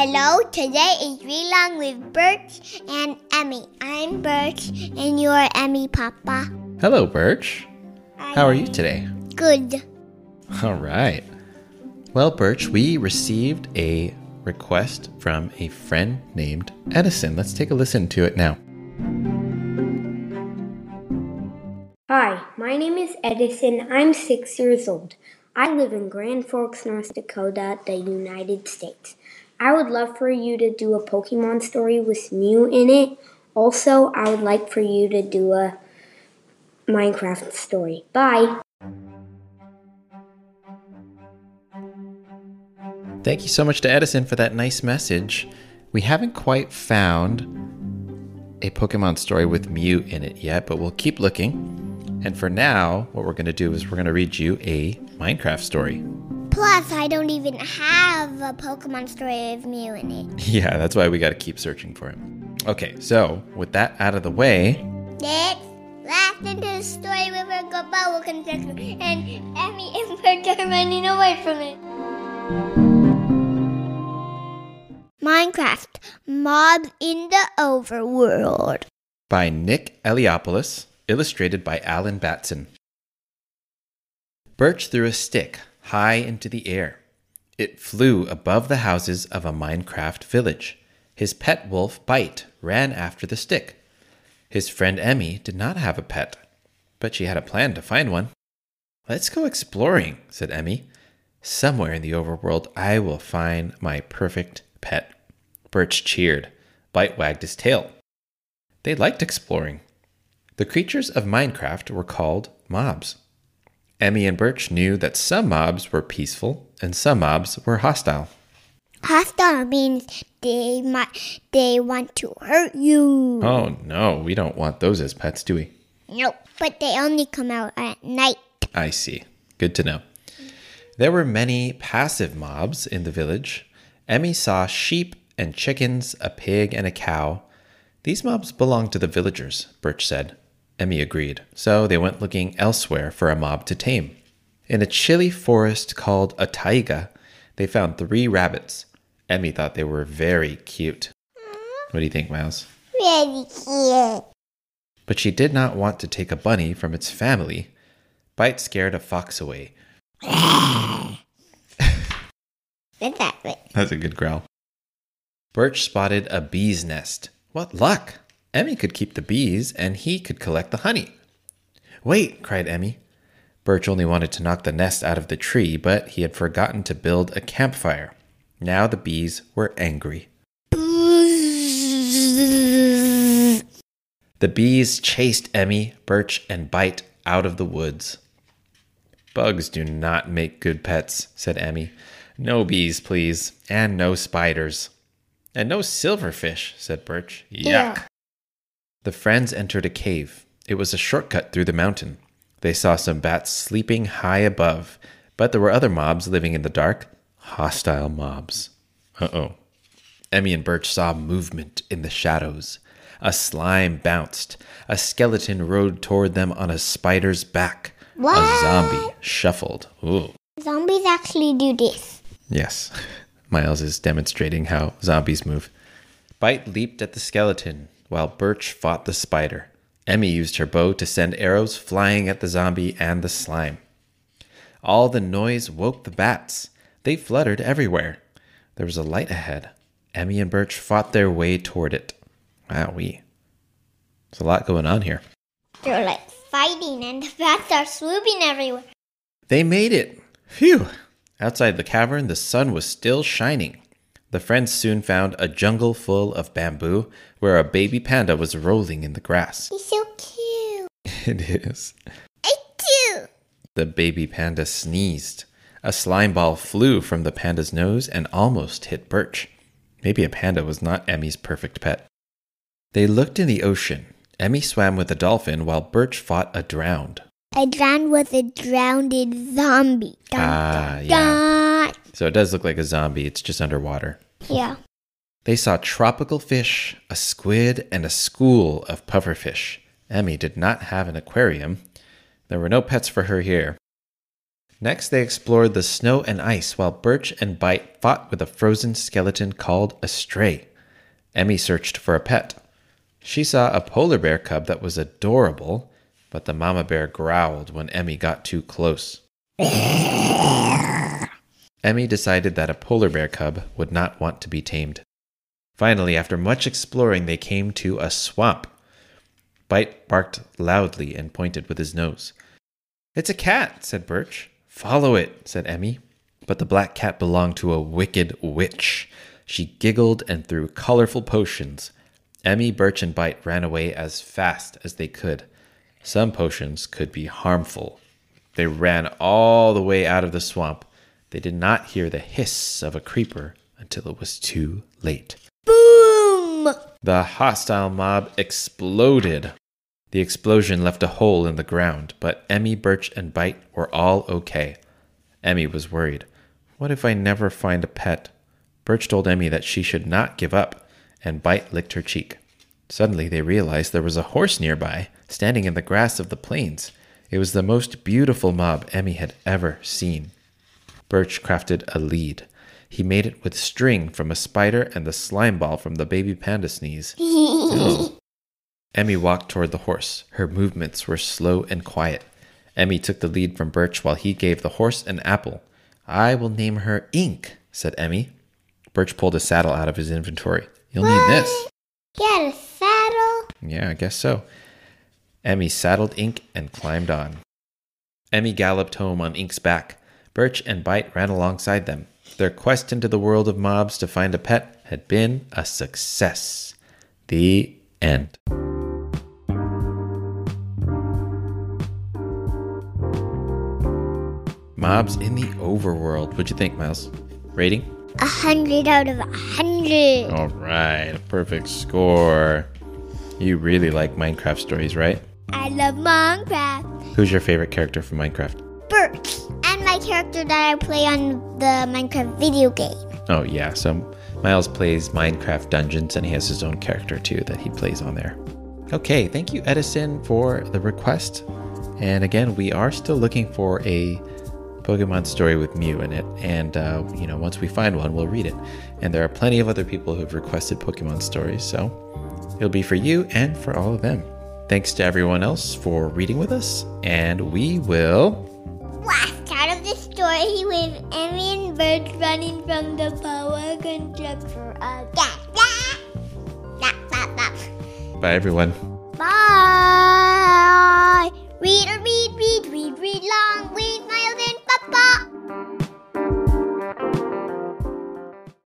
Hello, today is Relong with Birch and Emmy. I'm Birch and you're Emmy, Papa. Hello, Birch. How are you today? Good. All right. Well, Birch, we received a request from a friend named Edison. Let's take a listen to it now. Hi, my name is Edison. I'm six years old. I live in Grand Forks, North Dakota, the United States. I would love for you to do a Pokemon story with Mew in it. Also, I would like for you to do a Minecraft story. Bye. Thank you so much to Edison for that nice message. We haven't quite found a Pokemon story with Mew in it yet, but we'll keep looking. And for now, what we're going to do is we're going to read you a Minecraft story. Plus, I don't even have a Pokemon story of Mew in it. Yeah, that's why we got to keep searching for it. Okay, so with that out of the way, Let's laugh into the story with a bubble construction and Emmy and are running away from it. Minecraft Mob in the Overworld. by Nick Eliopulos, illustrated by Alan Batson. Birch threw a stick high into the air. It flew above the houses of a Minecraft village. His pet wolf, Byte, ran after the stick. His friend Emmy did not have a pet, but she had a plan to find one. Let's go exploring, said Emmy. Somewhere in the overworld, I will find my perfect pet. Birch cheered. Byte wagged his tail. They liked exploring. The creatures of Minecraft were called mobs. Emmy and Birch knew that some mobs were peaceful and some mobs were hostile. Hostile means they might they want to hurt you. Oh no, we don't want those as pets, do we? Nope. But they only come out at night. I see. Good to know. There were many passive mobs in the village. Emmy saw sheep and chickens, a pig, and a cow. These mobs belonged to the villagers, Birch said. Emmy agreed, so they went looking elsewhere for a mob to tame. In a chilly forest called a taiga, they found three rabbits. Emmy thought they were very cute. What do you think, Mouse? Very cute. But she did not want to take a bunny from its family. Byte scared a fox away. That's that. That's a good growl. Birch spotted a bee's nest. What luck! Emmy could keep the bees and he could collect the honey. Wait, cried Emmy. Birch only wanted to knock the nest out of the tree, but he had forgotten to build a campfire. Now the bees were angry. The bees chased Emmy, Birch, and Byte out of the woods. Bugs do not make good pets, said Emmy. No bees, please, and no spiders. And no silverfish, said Birch. Yuck. Yeah. The friends entered a cave. It was a shortcut through the mountain. They saw some bats sleeping high above, but there were other mobs living in the dark. Hostile mobs. Uh oh. Emmy and Birch saw movement in the shadows. A slime bounced. A skeleton rode toward them on a spider's back. A zombie shuffled. Ooh. Zombies actually do this. Yes. Miles is demonstrating how zombies move. Byte leaped at the skeleton while Birch fought the spider. Emmy used her bow to send arrows flying at the zombie and the slime. All the noise woke the bats. They fluttered everywhere. There was a light ahead. Emmy and Birch fought their way toward it. Wowee. There's a lot going on here. They're like fighting and the bats are swooping everywhere. They made it! Phew! Outside the cavern, the sun was still shining. The friends soon found a jungle full of bamboo where a baby panda was rolling in the grass. He's so cute. It is. I do. The baby panda sneezed. A slime ball flew from the panda's nose and almost hit Birch. Maybe a panda was not Emmy's perfect pet. They looked in the ocean. Emmy swam with a dolphin while Birch fought a drowned. I drowned with a drowned zombie. Dun, Ah, dun, yeah. dun. So it does look like a zombie, it's just underwater. Yeah. They saw tropical fish, a squid, and a school of pufferfish. Emmy did not have an aquarium. There were no pets for her here. Next, they explored the snow and ice while Birch and Byte fought with a frozen skeleton called a stray. Emmy searched for a pet. She saw a polar bear cub that was adorable, but the mama bear growled when Emmy got too close. Emmy decided that a polar bear cub would not want to be tamed. Finally, after much exploring, they came to a swamp. Byte barked loudly and pointed with his nose. It's a cat, said Birch. Follow it, said Emmy. But the black cat belonged to a wicked witch. She giggled and threw colorful potions. Emmy, Birch, and Byte ran away as fast as they could. Some potions could be harmful. They ran all the way out of the swamp. They did not hear the hiss of a creeper until it was too late. Boom! The hostile mob exploded. The explosion left a hole in the ground, but Emmy, Birch, and Byte were all okay. Emmy was worried. What if I never find a pet? Birch told Emmy that she should not give up, and Byte licked her cheek. Suddenly they realized there was a horse nearby, standing in the grass of the plains. It was the most beautiful mob Emmy had ever seen. Birch crafted a lead. He made it with string from a spider and the slime ball from the baby panda sneeze. Emmy walked toward the horse. Her movements were slow and quiet. Emmy took the lead from Birch while he gave the horse an apple. I will name her Ink, said Emmy. Birch pulled a saddle out of his inventory. You'll need this. Get a saddle. Yeah, I guess so. Emmy saddled Ink and climbed on. Emmy galloped home on Ink's back. Birch and Byte ran alongside them. Their quest into the world of mobs to find a pet had been a success. The end. Mobs in the overworld. What'd you think, Miles? Rating? A hundred out of a hundred. All right, a perfect score. You really like Minecraft stories, right? I love Minecraft. Who's your favorite character from Minecraft? Birch. And my character that I play on the Minecraft video game. Oh, yeah. So Miles plays Minecraft Dungeons and he has his own character too that he plays on there. Okay, thank you, Edison, for the request. And again, we are still looking for a Pokemon story with Mew in it. And, uh, you know, once we find one, we'll read it. And there are plenty of other people who've requested Pokemon stories. So it'll be for you and for all of them. Thanks to everyone else for reading with us. And we will. Last out of the story with Emmy and Birch running from the power constructor. Uh, yeah, yeah. Blah, blah. Bye, everyone. Bye. Read, read, read, read, read long.